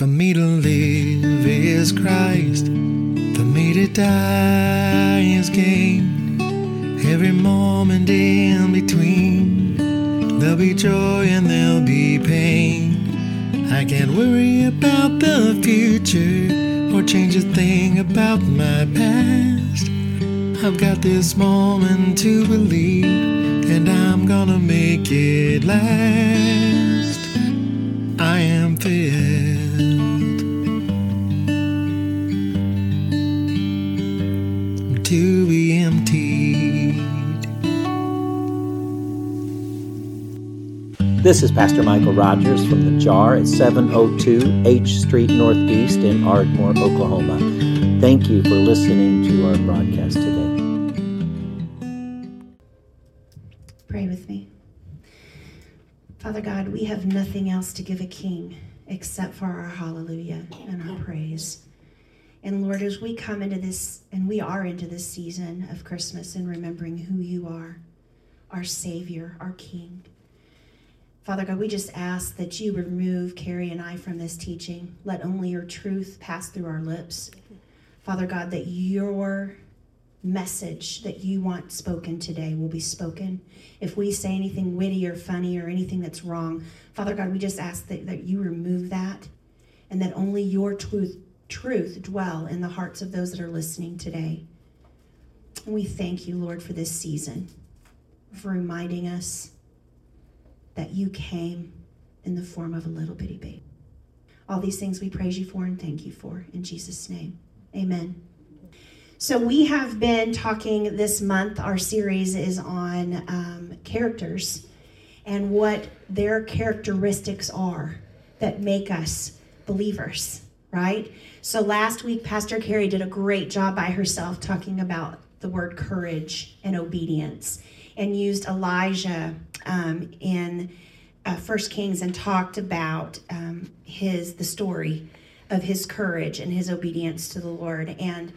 For me to live is Christ, for me to die is gain. Every moment in between, there'll be joy and there'll be pain. I can't worry about the future or change a thing about my past. I've got this moment to believe, and I'm gonna make it last. I am filled This is Pastor Michael Rogers from the Jar at 702 H Street Northeast in Ardmore, Oklahoma. Thank you for listening to our broadcast today. Pray with me. Father God, we have nothing else to give a king except for our hallelujah and our praise. And Lord, as we come into this, and we are into this season of Christmas and remembering who you are, our Savior, our King. Father God, we just ask that you remove Carrie and I from this teaching. Let only your truth pass through our lips. Father God, that your message that you want spoken today will be spoken. If we say anything witty or funny or anything that's wrong, Father God, we just ask that, that you remove that and that only your truth, truth dwell in the hearts of those that are listening today. And we thank you, Lord, for this season, for reminding us that you came in the form of a little bitty baby. All these things we praise you for and thank you for. In Jesus' name, amen. So, we have been talking this month, our series is on um, characters and what their characteristics are that make us believers, right? So, last week, Pastor Carrie did a great job by herself talking about the word courage and obedience and used Elijah um, in uh, First Kings and talked about um, his the story of his courage and his obedience to the Lord. And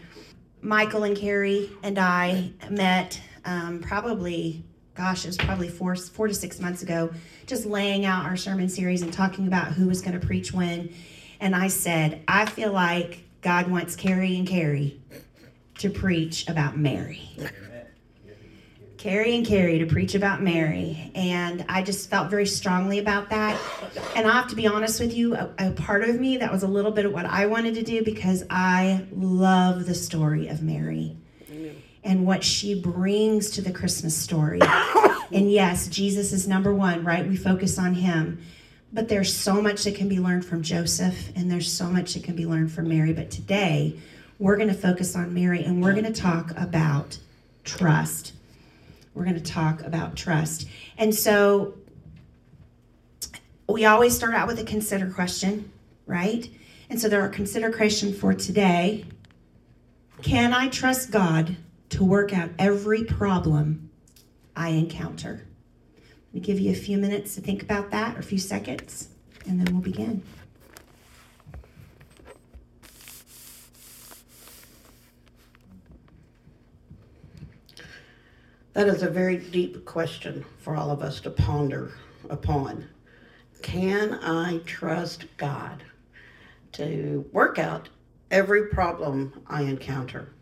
Michael and Carrie and I met um, probably, gosh, it was probably four four to six months ago, just laying out our sermon series and talking about who was going to preach when. And I said, I feel like God wants Carrie and Carrie to preach about Mary. Carrie and Carrie to preach about Mary. And I just felt very strongly about that. And I have to be honest with you, a, a, part of me that was a little bit of what I wanted to do because I love the story of Mary and what she brings to the Christmas story. and yes, Jesus is number one, right? We focus on him. But there's so much that can be learned from Joseph, and there's so much that can be learned from Mary. But today, we're going to focus on Mary and we're going to talk about trust we're going to talk about trust. And so we always start out with a consider question, right? And so there are consider question for today. Can I trust God to work out every problem I encounter? Let me give you a few minutes to think about that, or a few seconds, and then we'll begin. That is a very deep question for all of us to ponder upon. Can I trust God to work out every problem I encounter?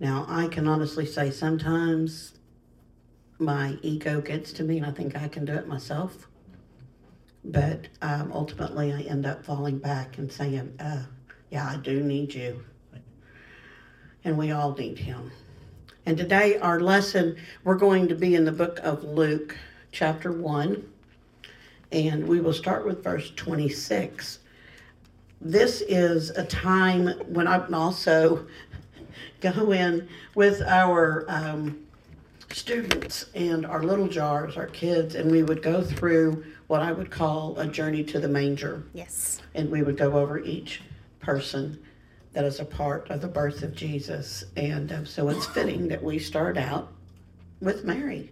Now, I can honestly say sometimes my ego gets to me and I think I can do it myself. But um, ultimately, I end up falling back and saying, uh, Yeah, I do need you. And we all need Him. And today, our lesson, we're going to be in the book of Luke, chapter 1, and we will start with verse 26. This is a time when I can also go in with our um, students and our little jars, our kids, and we would go through what I would call a journey to the manger. Yes. And we would go over each person that is a part of the birth of Jesus. And um, so it's fitting that we start out with Mary.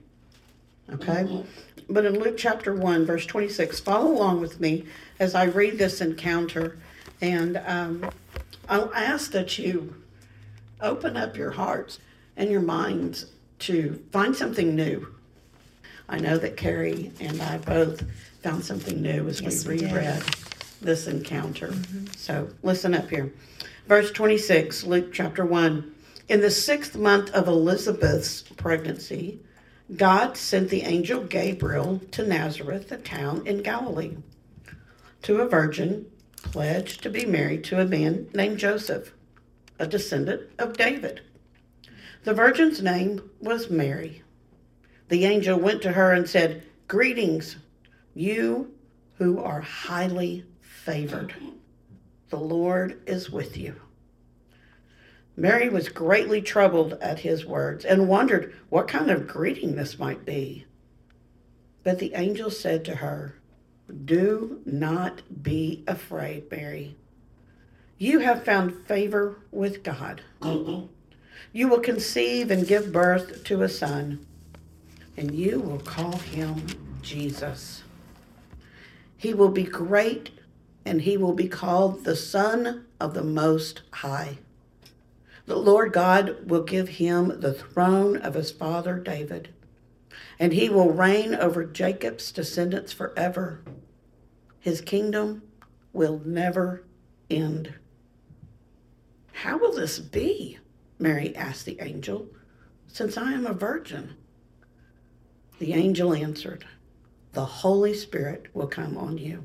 Okay? Mm-hmm. But in Luke chapter 1, verse 26, follow along with me as I read this encounter. And um, I'll ask that you open up your hearts and your minds to find something new. I know that Carrie and I both found something new as yes, we reread this encounter. So listen up here. Verse 26, Luke chapter 1. In the sixth month of Elizabeth's pregnancy, God sent the angel Gabriel to Nazareth, a town in Galilee, to a virgin pledged to be married to a man named Joseph, a descendant of David. The virgin's name was Mary. The angel went to her and said, Greetings, you who are highly favored. The Lord is with you. Mary was greatly troubled at his words and wondered what kind of greeting this might be. But the angel said to her, Do not be afraid, Mary. You have found favor with God. You will conceive and give birth to a son, and you will call him Jesus. He will be great, and he will be called the Son of the Most High. The Lord God will give him the throne of his father David, and he will reign over Jacob's descendants forever. His kingdom will never end. How will this be? Mary asked the angel, since I am a virgin. The angel answered, The Holy Spirit will come on you,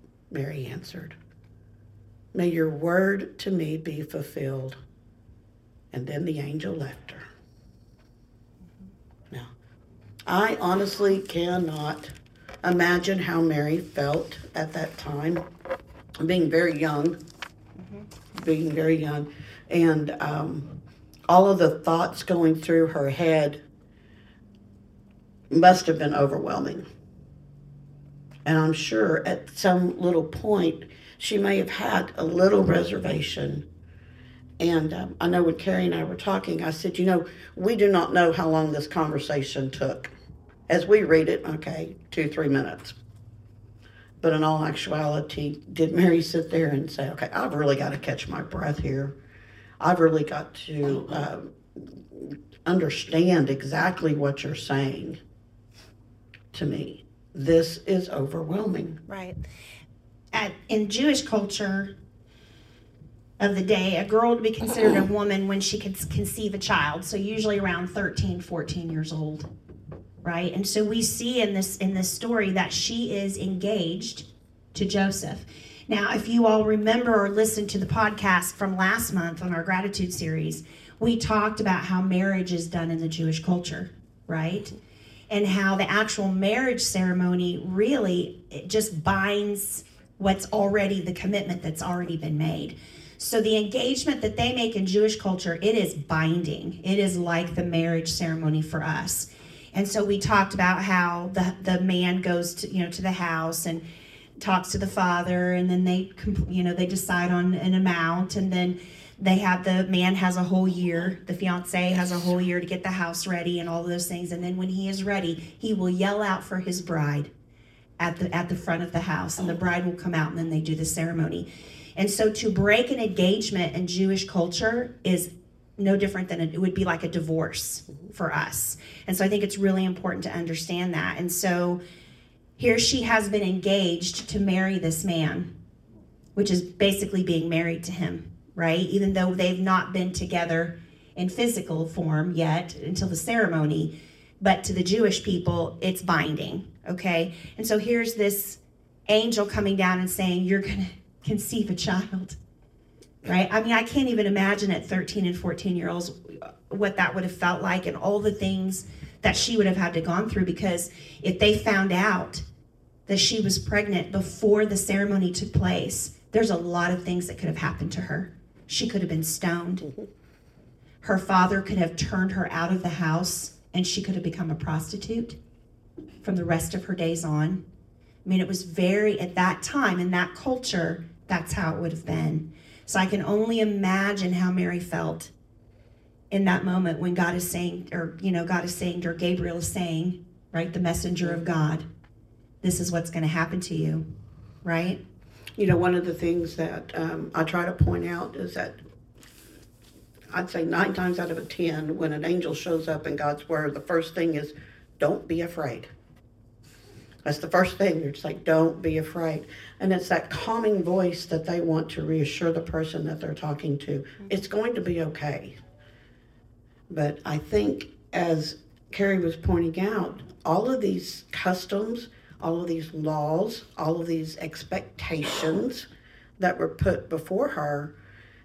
Mary answered. May your word to me be fulfilled. And then the angel left her. Now, I honestly cannot imagine how Mary felt at that time, being very young, being very young, and um, all of the thoughts going through her head must have been overwhelming. And I'm sure at some little point she may have had a little reservation. And um, I know when Carrie and I were talking, I said, you know, we do not know how long this conversation took. As we read it, okay, two, three minutes. But in all actuality, did Mary sit there and say, okay, I've really got to catch my breath here? I've really got to um, understand exactly what you're saying to me. This is overwhelming. Right. At, in Jewish culture of the day, a girl would be considered a woman when she could conceive a child. So usually around 13, 14 years old. Right? And so we see in this in this story that she is engaged to Joseph. Now, if you all remember or listened to the podcast from last month on our gratitude series, we talked about how marriage is done in the Jewish culture, right? And how the actual marriage ceremony really just binds what's already the commitment that's already been made. So the engagement that they make in Jewish culture, it is binding. It is like the marriage ceremony for us. And so we talked about how the the man goes to you know to the house and talks to the father and then they you know they decide on an amount and then they have the man has a whole year the fiance has a whole year to get the house ready and all those things. And then when he is ready he will yell out for his bride at the at the front of the house and the bride will come out and then they do the ceremony. And so to break an engagement in jewish culture is no different than a, it would be like a divorce for us. And so i think it's really important to understand that. And so here she has been engaged to marry this man, which is basically being married to him, right? Even though they've not been together in physical form yet until the ceremony, but to the Jewish people, it's binding, okay? And so here's this angel coming down and saying, You're going to conceive a child, right? I mean, I can't even imagine at 13 and 14 year olds what that would have felt like and all the things that she would have had to gone through because if they found out that she was pregnant before the ceremony took place, there's a lot of things that could have happened to her. She could have been stoned. Her father could have turned her out of the house and she could have become a prostitute from the rest of her days on. I mean, it was very, at that time, in that culture, That's how it would have been. So I can only imagine how Mary felt in that moment when God is saying, or, you know, God is saying, or Gabriel is saying, right, the messenger of God, this is what's going to happen to you, right? You know, one of the things that um, I try to point out is that I'd say nine times out of a ten, when an angel shows up in God's word, the first thing is, don't be afraid. That's the first thing. You're just like, don't be afraid. And it's that calming voice that they want to reassure the person that they're talking to. It's going to be okay. But I think, as Carrie was pointing out, all of these customs, all of these laws, all of these expectations that were put before her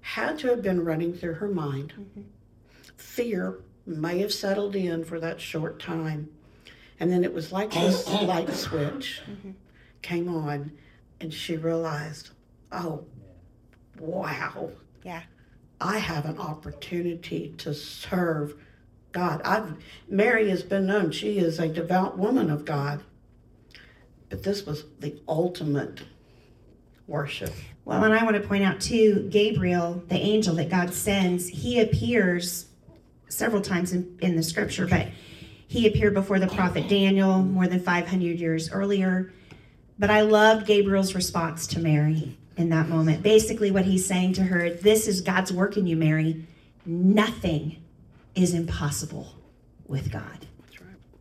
had to have been running through her mind. Mm-hmm. Fear may have settled in for that short time. And then it was like this light switch mm-hmm. came on, and she realized, oh, wow. Yeah. I have an opportunity to serve God. I've Mary has been known she is a devout woman of God. But this was the ultimate worship. Well, and I want to point out too, Gabriel, the angel that God sends, he appears several times in, in the scripture, but he appeared before the prophet Daniel more than 500 years earlier. But I loved Gabriel's response to Mary in that moment. Basically, what he's saying to her this is God's work in you, Mary. Nothing is impossible with God.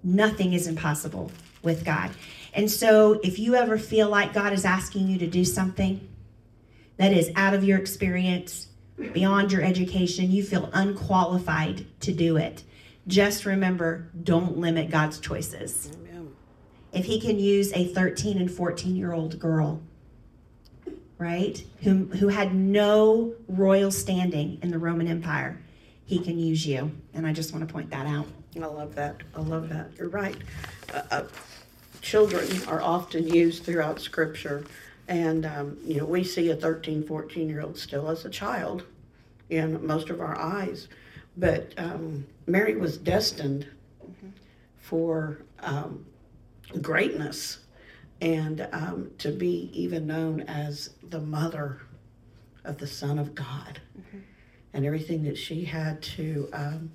Nothing is impossible with God. And so, if you ever feel like God is asking you to do something that is out of your experience, beyond your education, you feel unqualified to do it, just remember don't limit God's choices. Amen. If He can use a 13 and 14 year old girl right? Who, who had no royal standing in the Roman Empire, he can use you. And I just want to point that out. I love that. I love that. You're right. Uh, uh, children are often used throughout Scripture. And, um, you know, we see a 13, 14 year old still as a child in most of our eyes. But um, Mary was destined mm-hmm. for um, greatness and um, to be even known as the mother of the Son of God, mm-hmm. and everything that she had to um,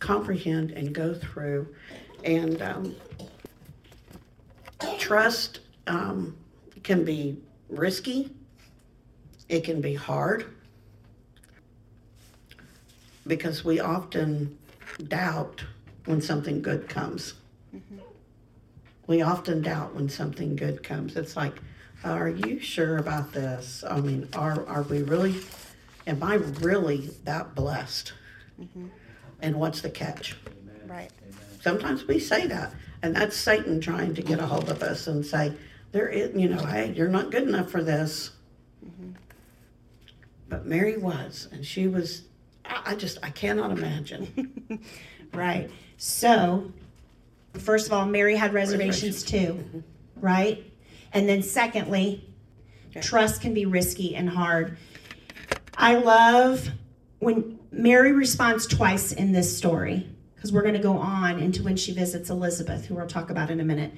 comprehend and go through, and um, trust um, can be risky. It can be hard because we often doubt when something good comes. Mm-hmm we often doubt when something good comes. It's like, are you sure about this? I mean, are are we really? Am I really that blessed? Mm-hmm. And what's the catch? Right. Sometimes we say that, and that's Satan trying to get a hold of us and say, "There is, you know, hey, you're not good enough for this." Mm-hmm. But Mary was, and she was. I, just, I cannot imagine. right. So First of all, Mary had reservations too, right? And then, secondly, okay. trust can be risky and hard. I love when Mary responds twice in this story, because we're going to go on into when she visits Elizabeth, who we'll talk about in a minute.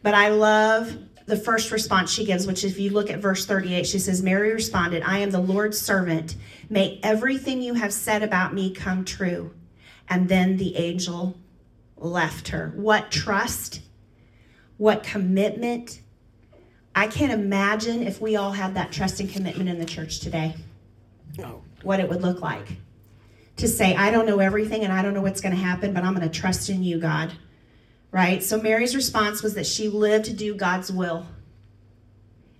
But I love the first response she gives, which if you look at verse 38, she says, Mary responded, I am the Lord's servant. May everything you have said about me come true. And then the angel left her. What trust, what commitment. I can't imagine if we all had that trust and commitment in the church today, oh. what it would look like. To say, I don't know everything and I don't know what's going to happen, but I'm going to trust in you, God. Right? So Mary's response was that she lived to do God's will.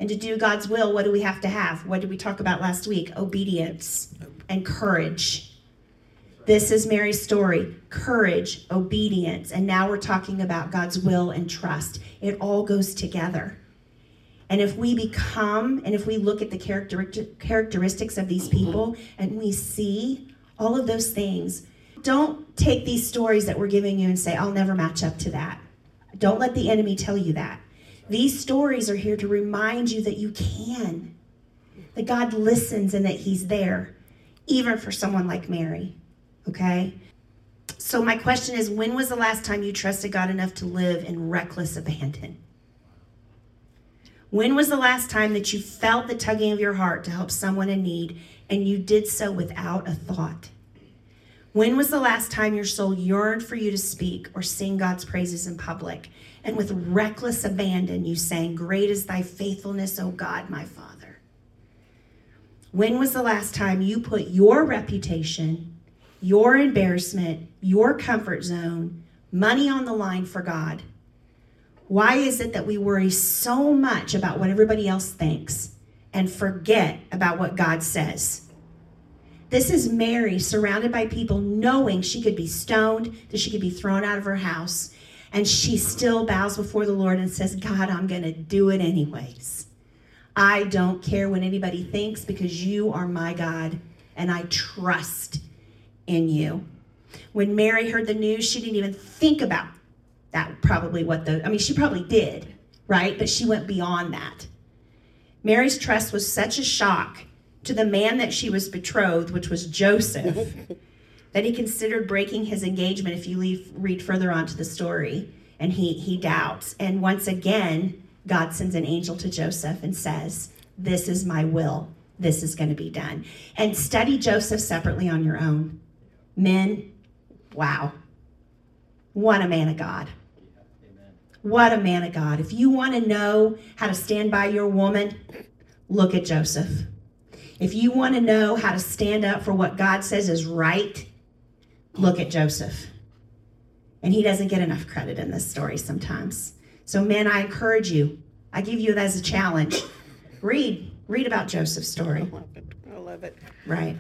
And to do God's will, what do we have to have? What did we talk about last week? Obedience and courage this is Mary's story courage, obedience, and now we're talking about God's will and trust. It all goes together. And if we become, and if we look at the characteristics of these people and we see all of those things, don't take these stories that we're giving you and say, I'll never match up to that. Don't let the enemy tell you that. These stories are here to remind you that you can, that God listens and that He's there, even for someone like Mary. Okay? So, my question is when was the last time you trusted God enough to live in reckless abandon? When was the last time that you felt the tugging of your heart to help someone in need and you did so without a thought? When was the last time your soul yearned for you to speak or sing God's praises in public? And with reckless abandon, you sang, Great is thy faithfulness, O God, my Father. When was the last time you put your reputation, your embarrassment, your comfort zone, money on the line for God? Why is it that we worry so much about what everybody else thinks and forget about what God says? This is Mary surrounded by people knowing she could be stoned, that she could be thrown out of her house, and she still bows before the Lord and says, God, I'm going to do it anyways. I don't care what anybody thinks because you are my God and I trust in you. When Mary heard the news, she didn't even think about that probably what the I mean she probably did, right? But she went beyond that. Mary's trust was such a shock to the man that she was betrothed, which was Joseph, that he considered breaking his engagement if you leave, read further on to the story. And he, he doubts. And once again, God sends an angel to Joseph and says, This is my will. This is going to be done. And study Joseph separately on your own. Men, wow. What a man of God. What a man of God. If you want to know how to stand by your woman, look at Joseph. If you want to know how to stand up for what God says is right, look at Joseph. And he doesn't get enough credit in this story sometimes. So, men, I encourage you, I give you that as a challenge. Read, read about Joseph's story. I love it. I love it. Right.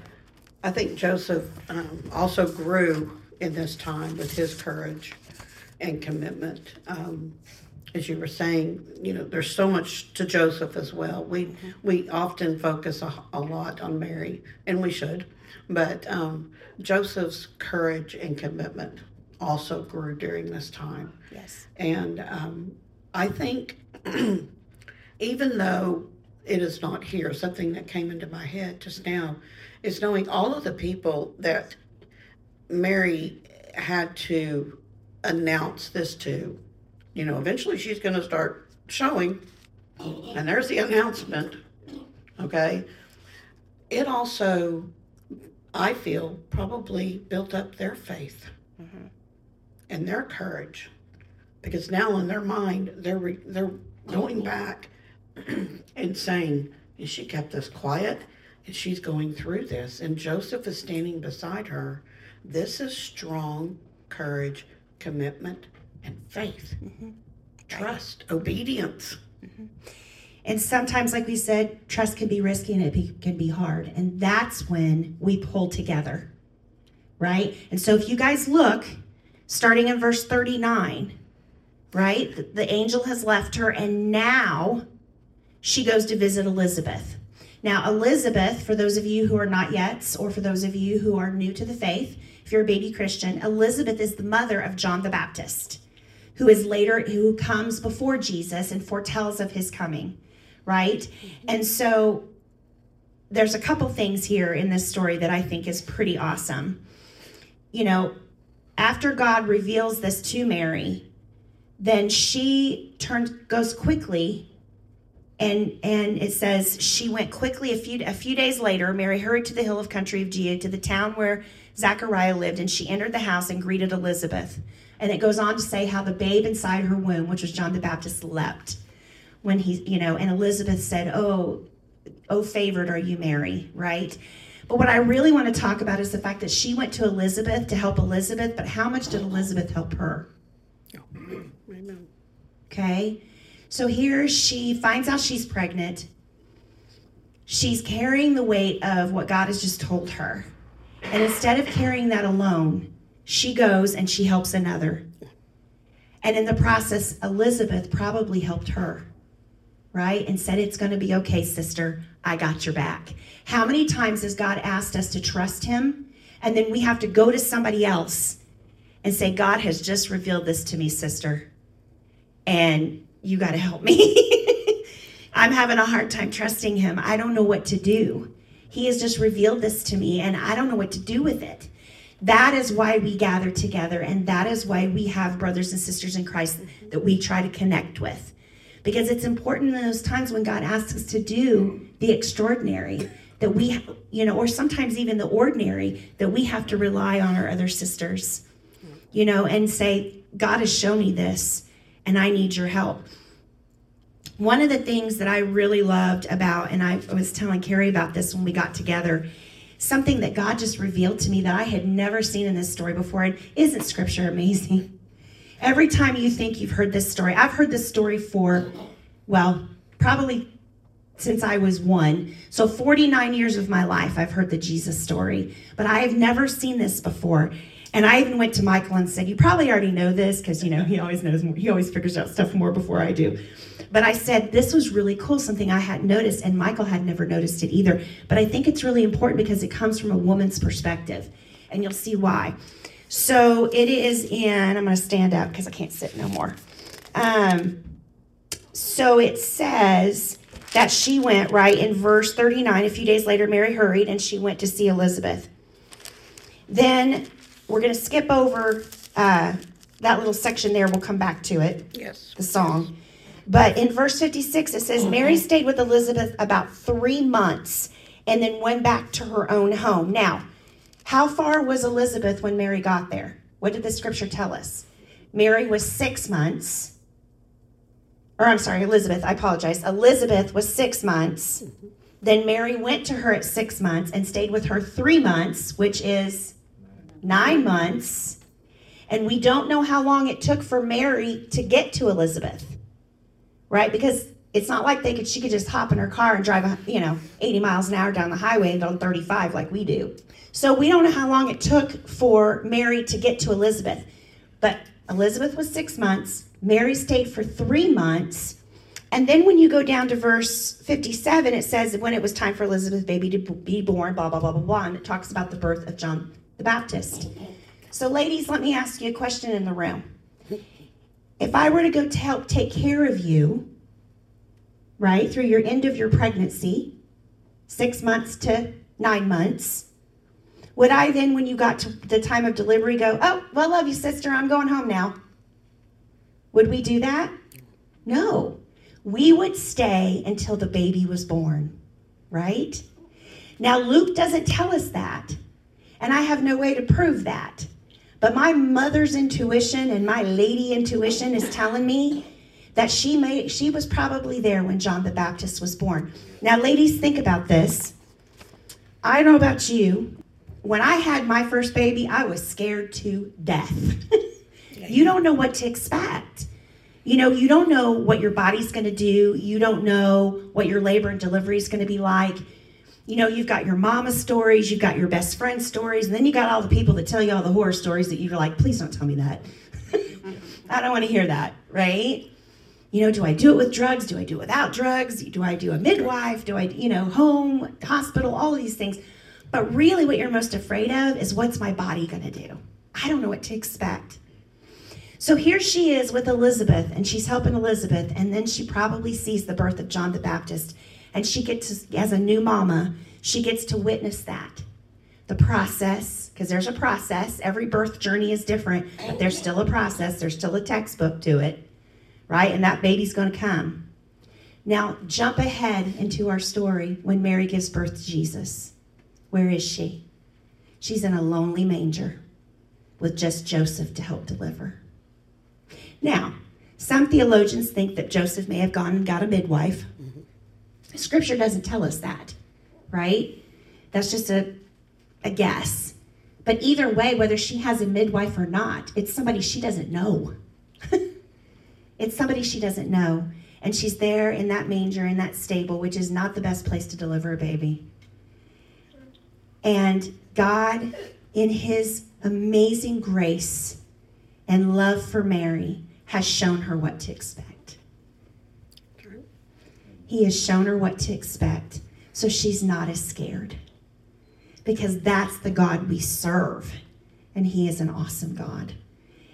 I think Joseph um, also grew in this time with his courage and commitment. Um, as you were saying, you know, there's so much to Joseph as well. We we often focus a, a lot on Mary, and we should, but um, Joseph's courage and commitment also grew during this time. Yes. And um, I think, even though it is not here, something that came into my head just now is knowing all of the people that Mary had to announce this to. You know, eventually she's going to start showing, and there's the announcement. Okay. It also, I feel, probably built up their faith mm-hmm. and their courage because now in their mind they're re- they're going back and saying and she kept this quiet and she's going through this and joseph is standing beside her this is strong courage commitment and faith mm-hmm. trust obedience mm-hmm. And sometimes, like we said, trust can be risky and it be, can be hard. And that's when we pull together, right? And so, if you guys look, starting in verse 39, right? The, the angel has left her, and now she goes to visit Elizabeth. Now, Elizabeth, for those of you who are not yet, or for those of you who are new to the faith, if you're a baby Christian, Elizabeth is the mother of John the Baptist, who is later, who comes before Jesus and foretells of his coming, right? And so there's a couple things here in this story that I think is pretty awesome. You know, after God reveals this to Mary, then she turns goes quickly and and it says she went quickly a few a few days later mary hurried to the hill of country of judah to the town where zachariah lived and she entered the house and greeted elizabeth. And it goes on to say how the babe inside her womb which was john the baptist leapt when he you know and elizabeth said oh oh favored are you mary right? But what i really want to talk about is the fact that she went to elizabeth to help elizabeth but how much did elizabeth help her? Okay. So here she finds out she's pregnant. She's carrying the weight of what God has just told her. And instead of carrying that alone, she goes and she helps another. And in the process, Elizabeth probably helped her, right? And said, It's going to be okay, sister. I got your back. How many times has God asked us to trust Him? And then we have to go to somebody else and say, God has just revealed this to me, sister and you got to help me. I'm having a hard time trusting him. I don't know what to do. He has just revealed this to me, and I don't know what to do with it. That is why we gather together, and that is why we have brothers and sisters in Christ that we try to connect with. because it's important in those times when God asks us to do the extraordinary that we, you know, or sometimes even the ordinary that we have to rely on our other sisters, you know, and say, God has shown me this and I need your help. One of the things that I really loved about, and I was telling Carrie about this when we got together, something that God just revealed to me that I had never seen in this story before. And isn't scripture amazing? Every time you think you've heard this story, I've heard this story for, well, probably since I was one. So 49 years of my life, I've heard the Jesus story, but I have never seen this before. And I even went to Michael and said, "You probably already know this because you know he always knows. More, he always figures out stuff more before I do." But I said this was really cool, something I hadn't noticed, and Michael had never noticed it either. But I think it's really important because it comes from a woman's perspective, and you'll see why. So it is in. I'm going to stand up because I can't sit no more. Um, so it says that she went right in verse 39. A few days later, Mary hurried and she went to see Elizabeth. Then we're going to skip over uh, that little section there. We'll come back to it. Yes. The song. But in verse 56, it says Mary stayed with Elizabeth about three months and then went back to her own home. Now, how far was Elizabeth when Mary got there? What did the scripture tell us? Mary was six months. Or I'm sorry, Elizabeth, I apologize. Elizabeth was six months. Then Mary went to her at six months and stayed with her three months, which is nine months. And we don't know how long it took for Mary to get to Elizabeth, right? Because it's not like they could she could just hop in her car and drive you know 80 miles an hour down the highway and on 35 like we do so we don't know how long it took for mary to get to elizabeth but elizabeth was six months mary stayed for three months and then when you go down to verse 57 it says when it was time for elizabeth's baby to be born blah blah blah blah blah and it talks about the birth of john the baptist so ladies let me ask you a question in the room if i were to go to help take care of you right, through your end of your pregnancy, six months to nine months, would I then, when you got to the time of delivery, go, oh, well, love you, sister, I'm going home now? Would we do that? No. We would stay until the baby was born, right? Now, Luke doesn't tell us that, and I have no way to prove that. But my mother's intuition and my lady intuition is telling me that she made she was probably there when John the Baptist was born. Now ladies think about this. I don't know about you. When I had my first baby, I was scared to death. you don't know what to expect. You know, you don't know what your body's going to do. You don't know what your labor and delivery is going to be like. You know, you've got your mama stories, you've got your best friend stories, and then you got all the people that tell you all the horror stories that you're like, please don't tell me that. I don't want to hear that, right? you know, do I do it with drugs? Do I do it without drugs? Do I do a midwife? Do I, you know, home, hospital, all these things? But really, what you're most afraid of is what's my body going to do? I don't know what to expect. So here she is with Elizabeth, and she's helping Elizabeth, and then she probably sees the birth of John the Baptist, and she gets to, as a new mama, she gets to witness that. The process, because there's a process. Every birth journey is different, but there's still a process, there's still a textbook to it right? And that baby's going to come. Now, jump ahead into our story when Mary gives birth to Jesus. Where is she? She's in a lonely manger with just Joseph to help deliver. Now, some theologians think that Joseph may have gone and got a midwife. Scripture doesn't tell us that, right? That's just a, a guess. But either way, whether she has a midwife or not, it's somebody she doesn't know. It's somebody she doesn't know. And she's there in that manger, in that stable, which is not the best place to deliver a baby. And God, in his amazing grace and love for Mary, has shown her what to expect. He has shown her what to expect. So she's not as scared. Because that's the God we serve. And he is an awesome God.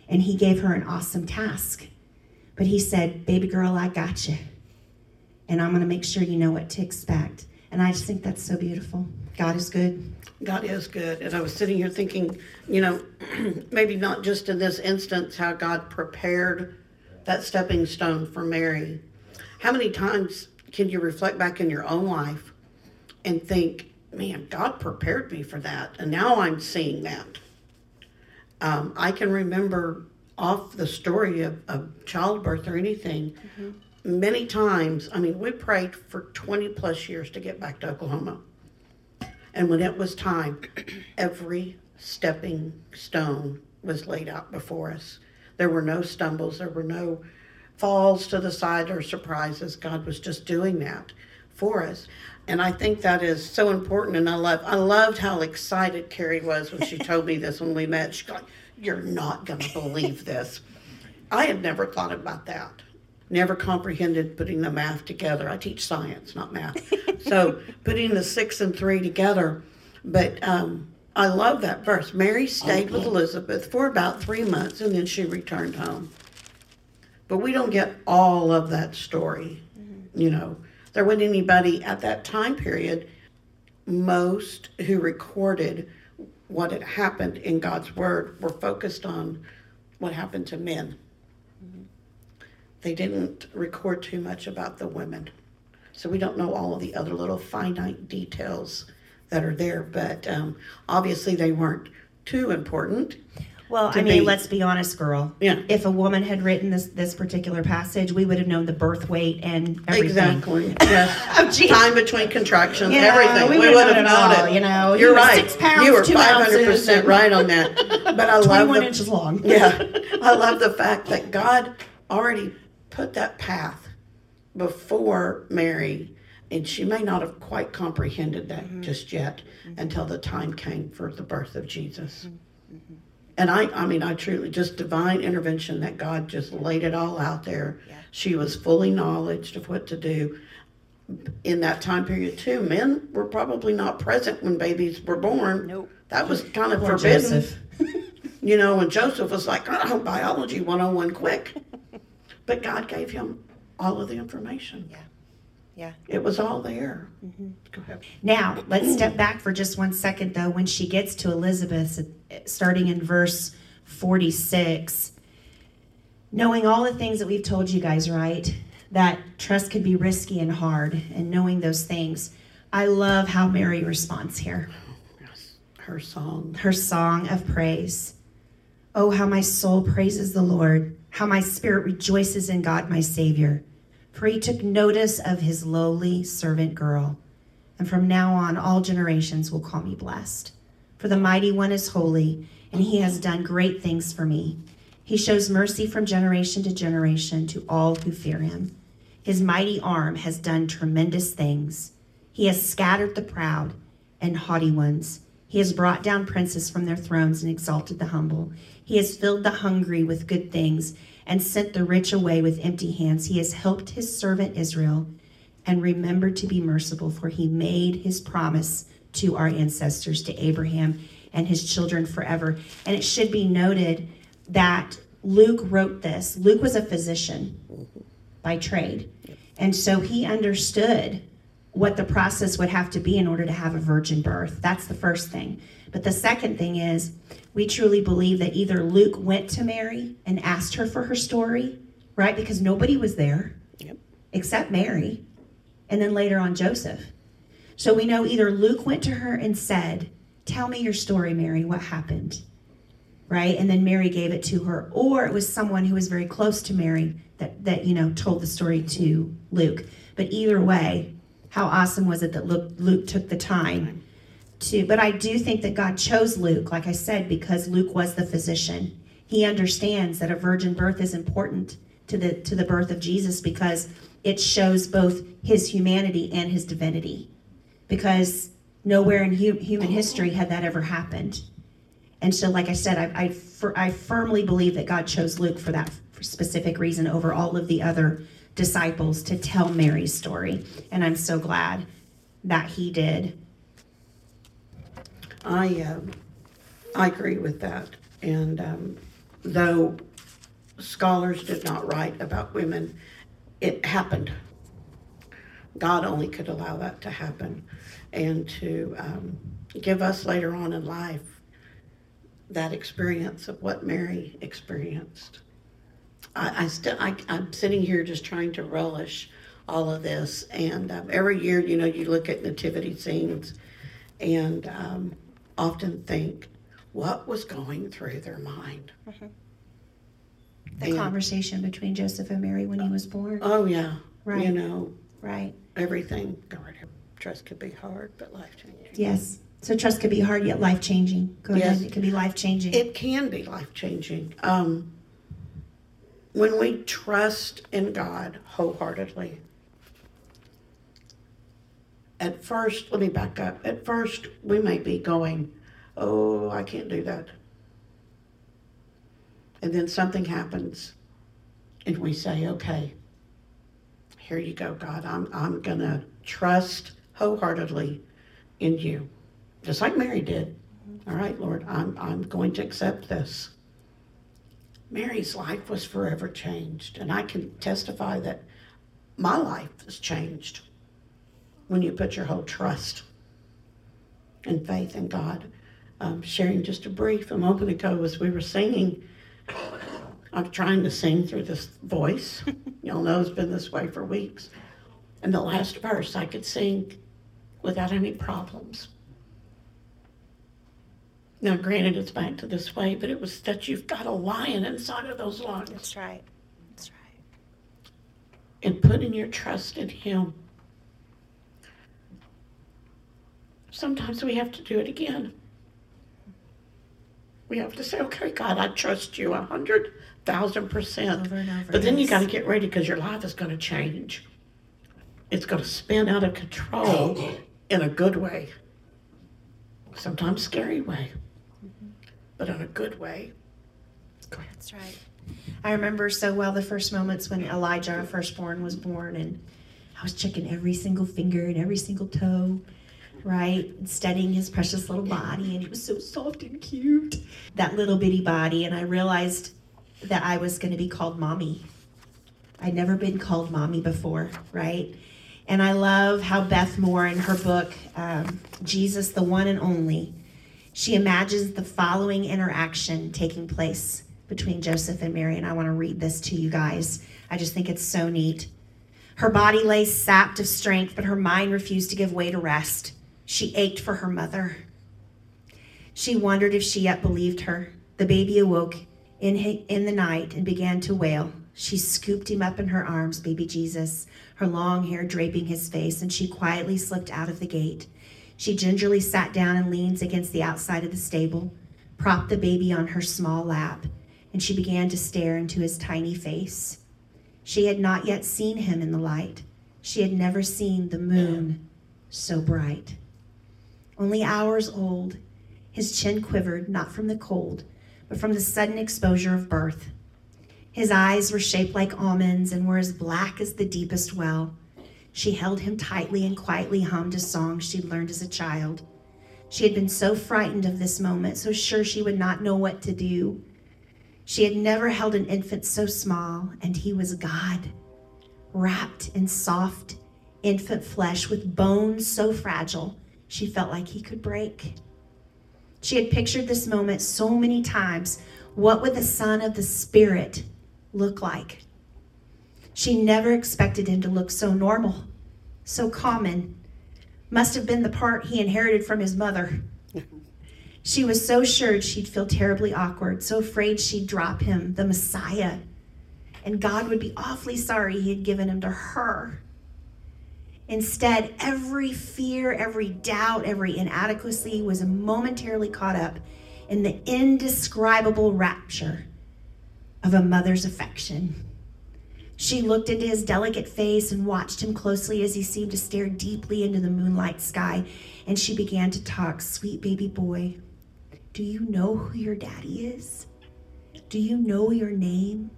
And he gave her an awesome task but he said, Baby girl, I got you. And I'm going to make sure you know what to expect. And I just think that's so beautiful. God is good. God is good. And I was sitting here thinking, you know, maybe not just in this instance how God prepared that stepping stone for Mary, how many times can you reflect back in your own life and think, man, God prepared me for that, and now I'm seeing that. Um, I can remember off the story of, of childbirth or anything, many times. I mean, we prayed for 20 plus years to get back to Oklahoma. And when it was time, every stepping stone was laid out before us. There were no stumbles, there were no falls to the side or surprises. God was just doing that for us. And I think that is so important. And I love, I loved how excited Carrie was when she told me this when we met. She's like, "You're not going to believe this." I had never thought about that. Never comprehended putting the math together. I teach science, not math. so putting the six and three together. But um, I love that verse. Mary stayed with Elizabeth for about three months and then she returned home. But we don't get all of that story. You know, there wasn't anybody at that time period, most who recorded what had happened in God's word were focused on what happened to men. They didn't record too much about the women. So we don't know all of the other little finite details that are there, but um, obviously they weren't too important. Well, I mean, be- let's be honest, girl. Yeah. If a woman had written this this particular passage, we would have known the birth weight and everything. Exactly. Yes. gee. Time between contractions, You know, everything. we We, would known it known all, it. you know. You're right. six pounds, you were five hundred percent right on that. But I love 21 the, inches long. Yeah, I love the fact that God already put that path before Mary, and she may not have quite comprehended that Mm-hmm. just yet until the time came for the birth of Jesus. Mm-hmm. And I, I mean, I truly just divine intervention that God just laid it all out there. She was fully knowledged of what to do in that time period too. Men were probably not present when babies were born. Nope. That was kind of Poor forbidden. Joseph. You know, and Joseph was like, oh, biology 101 quick. But God gave him all of the information. Yeah. Yeah. It was all there. Mm-hmm. Go ahead. Now, let's step back for just one second, though. When she gets to Elizabeth, starting in verse 46, knowing all the things that we've told you guys, right? That trust can be risky and hard, and knowing those things, I love how Mary responds here. Yes. Her song. her song of praise. Oh, how my soul praises the Lord, how my spirit rejoices in God my Savior. For he took notice of his lowly servant girl. And from now on, all generations will call me blessed. For the mighty one is holy, and he has done great things for me. He shows mercy from generation to generation to all who fear him. His mighty arm has done tremendous things. He has scattered the proud and haughty ones. He has brought down princes from their thrones and exalted the humble. He has filled the hungry with good things and sent the rich away with empty hands. He has helped his servant Israel and remembered to be merciful, for he made his promise to our ancestors, to Abraham and his children forever. And it should be noted that Luke wrote this. Luke was a physician by trade. And so he understood what the process would have to be in order to have a virgin birth. That's the first thing. But the second thing is, we truly believe that either Luke went to Mary and asked her for her story, right? Because nobody was there Yep. except Mary, and then later on Joseph. So we know either Luke went to her and said, Tell me your story, Mary, what happened? Right? And then Mary gave it to her, or it was someone who was very close to Mary that, that you know, told the story to Luke. But either way, how awesome was it that Luke, Luke took the time but I do think that God chose Luke, like I said, because Luke was the physician. He understands that a virgin birth is important to the to the birth of Jesus because it shows both his humanity and his divinity. Because nowhere in hu- human history had that ever happened. And so, like I said, I, I, fir- I firmly believe that God chose Luke for that specific reason over all of the other disciples to tell Mary's story. And I'm so glad that he did. I um, I agree with that. And um, though scholars did not write about women, it happened. God only could allow that to happen, and to um, give us later on in life that experience of what Mary experienced. I, I still I, I'm sitting here just trying to relish all of this. And um, every year, you know, you look at nativity scenes and um, often think, what was going through their mind? The And- conversation between Joseph and Mary when he was born. Oh, yeah. Right. You know, Right. everything. Go right. Trust could be hard, but life changing. Yes. So trust could be hard yet life changing. Go Yes. ahead. It can be life changing. It can be life changing. Um, when we trust in God wholeheartedly, at first, let me back up. At first, we may be going, Oh, I can't do that. And then something happens, and we say, Okay, here you go, God. I'm, I'm going to trust wholeheartedly in you, just like Mary did. All right, Lord, I'm, I'm going to accept this. Mary's life was forever changed, and I can testify that my life has changed when you put your whole trust and faith in God. Um, sharing just a brief a moment ago as we were singing, I'm trying to sing through this voice. Y'all know it's been this way for weeks. And the last verse I could sing without any problems. Now, granted, it's back to this way, but it was that you've got a lion inside of those lungs That's right. That's right. and putting your trust in Him. Sometimes we have to do it again. We have to say, okay, God, I trust you a hundred thousand percent. Over and over, But then you got to get ready because your life is going to change. It's going to spin out of control in a good way, sometimes scary way, but in a good way. That's right. I remember so well the first moments when Elijah, our firstborn, was born, and I was checking every single finger and every single toe, right? And studying his precious little body, and he was so soft and cute. That little bitty body, and I realized that I was going to be called mommy. I'd never been called mommy before, right? And I love how Beth Moore, in her book, um, Jesus, the One and Only, she imagines the following interaction taking place between Joseph and Mary. And I want to read this to you guys. I just think it's so neat. Her body lay sapped of strength, but her mind refused to give way to rest. She ached for her mother. She wondered if she yet believed her. The baby awoke in, in the night and began to wail. She scooped him up in her arms, baby Jesus, her long hair draping his face, and she quietly slipped out of the gate. She gingerly sat down and leaned against the outside of the stable, propped the baby on her small lap, and she began to stare into his tiny face. She had not yet seen him in the light. She had never seen the moon so bright. Only hours old, his chin quivered, not from the cold, but from the sudden exposure of birth. His eyes were shaped like almonds and were as black as the deepest well. She held him tightly and quietly hummed a song she'd learned as a child. She had been so frightened of this moment, so sure she would not know what to do. She had never held an infant so small, and he was God, wrapped in soft infant flesh with bones so fragile she felt like he could break. She had pictured this moment so many times. What would the Son of the Spirit look like? She never expected him to look so normal, so common. Must have been the part he inherited from his mother. She was so sure she'd feel terribly awkward, so afraid she'd drop him, the Messiah, and God would be awfully sorry he had given him to her. Instead, every fear, every doubt, every inadequacy was momentarily caught up in the indescribable rapture of a mother's affection. She looked into his delicate face and watched him closely as he seemed to stare deeply into the moonlight sky, and she began to talk, Sweet baby boy, do you know who your daddy is? Do you know your name?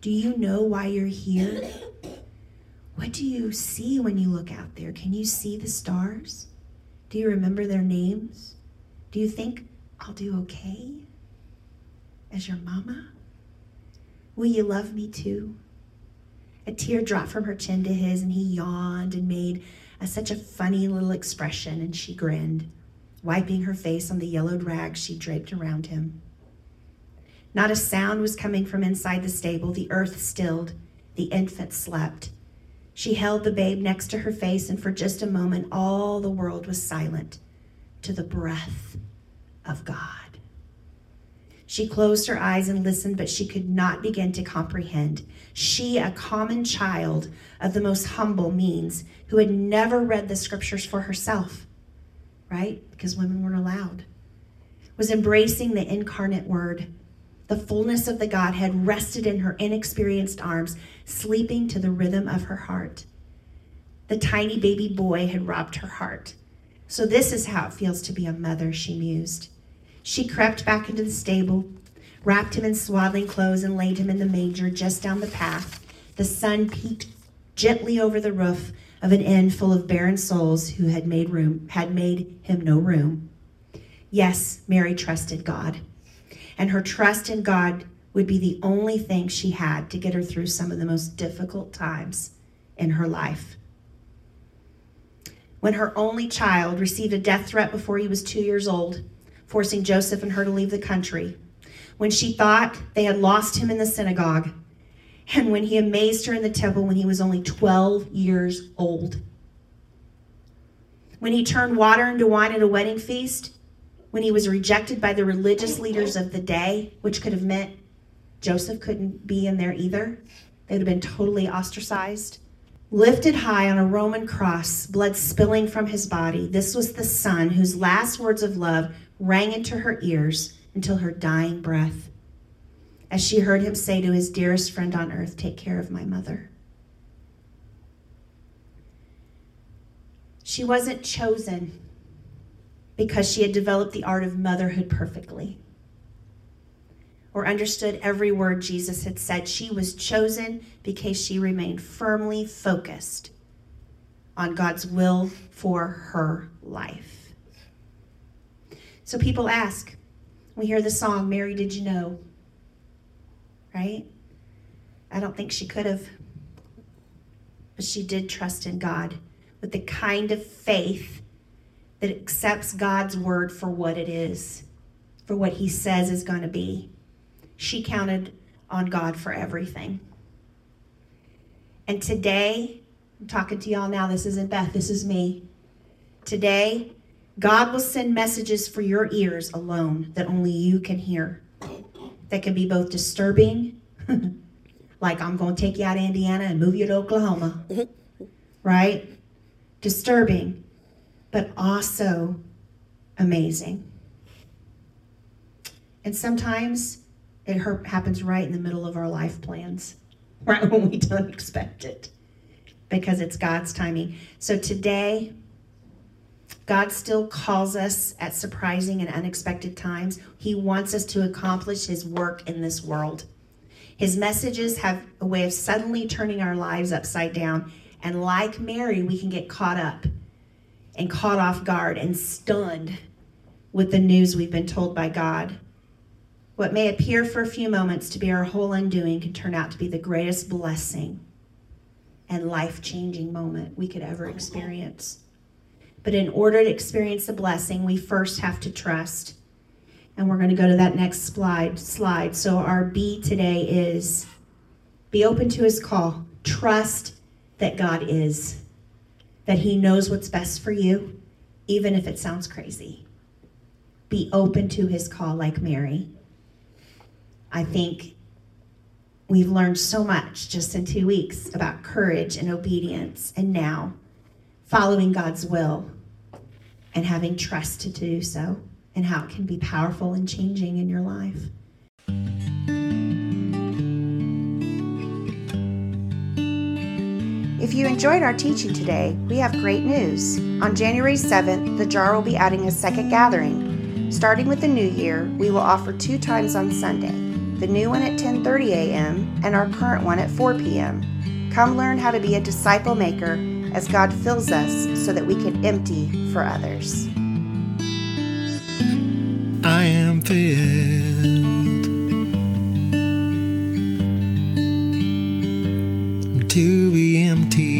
Do you know why you're here? What do you see when you look out there? Can you see the stars? Do you remember their names? Do you think I'll do okay as your mama? Will you love me too? A tear dropped from her chin to his, and he yawned and made a, such a funny little expression, and she grinned, wiping her face on the yellowed rags she draped around him. Not a sound was coming from inside the stable. The earth stilled. The infant slept. She held the babe next to her face, and for just a moment, all the world was silent to the breath of God. She closed her eyes and listened, but she could not begin to comprehend. She, a common child of the most humble means, who had never read the scriptures for herself, right? Because women weren't allowed, was embracing the incarnate word. The fullness of the Godhead rested in her inexperienced arms, sleeping to the rhythm of her heart. The tiny baby boy had robbed her heart. So, this is how it feels to be a mother, she mused. She crept back into the stable, wrapped him in swaddling clothes, and laid him in the manger just down the path. The sun peeked gently over the roof of an inn full of barren souls who had made room had made him no room. Yes, Mary trusted God. And her trust in God would be the only thing she had to get her through some of the most difficult times in her life. When her only child received a death threat before he was two years old, forcing Joseph and her to leave the country. When she thought they had lost him in the synagogue, and when he amazed her in the temple when he was only 12 years old. When he turned water into wine at a wedding feast, when he was rejected by the religious leaders of the day, which could have meant Joseph couldn't be in there either. They would have been totally ostracized. Lifted high on a Roman cross, blood spilling from his body, this was the son whose last words of love rang into her ears until her dying breath, as she heard him say to his dearest friend on earth, Take care of my mother. She wasn't chosen because she had developed the art of motherhood perfectly or understood every word Jesus had said. She was chosen because she remained firmly focused on God's will for her life. So people ask, we hear the song, Mary, did you know? Right? I don't think she could have. But she did trust in God with the kind of faith that accepts God's word for what it is, for what he says is going to be. She counted on God for everything. And today, I'm talking to y'all now. This isn't Beth, this is me. Today, God will send messages for your ears alone that only you can hear. That can be both disturbing, like I'm going to take you out of Indiana and move you to Oklahoma, right? Disturbing, but also amazing. And sometimes it happens right in the middle of our life plans, right when we don't expect it, because it's God's timing. So today, God still calls us at surprising and unexpected times. He wants us to accomplish His work in this world. His messages have a way of suddenly turning our lives upside down. And like Mary, we can get caught up and caught off guard and stunned with the news we've been told by God. What may appear for a few moments to be our whole undoing can turn out to be the greatest blessing and life changing moment we could ever experience. But in order to experience the blessing, we first have to trust. And we're going to go to that next slide. Slide. So our B today is be open to his call. Trust that God is, that he knows what's best for you, even if it sounds crazy. Be open to his call like Mary. I think we've learned so much just in two weeks about courage and obedience, and now following God's will and having trust to do so, and how it can be powerful and changing in your life. If you enjoyed our teaching today, we have great news. On January 7th, the JAR will be adding a second gathering. Starting with the new year, we will offer two times on Sunday the new one at 10:30 a.m. and our current one at 4 p.m. Come learn how to be a disciple maker as God fills us so that we can empty for others. I am filled to be empty.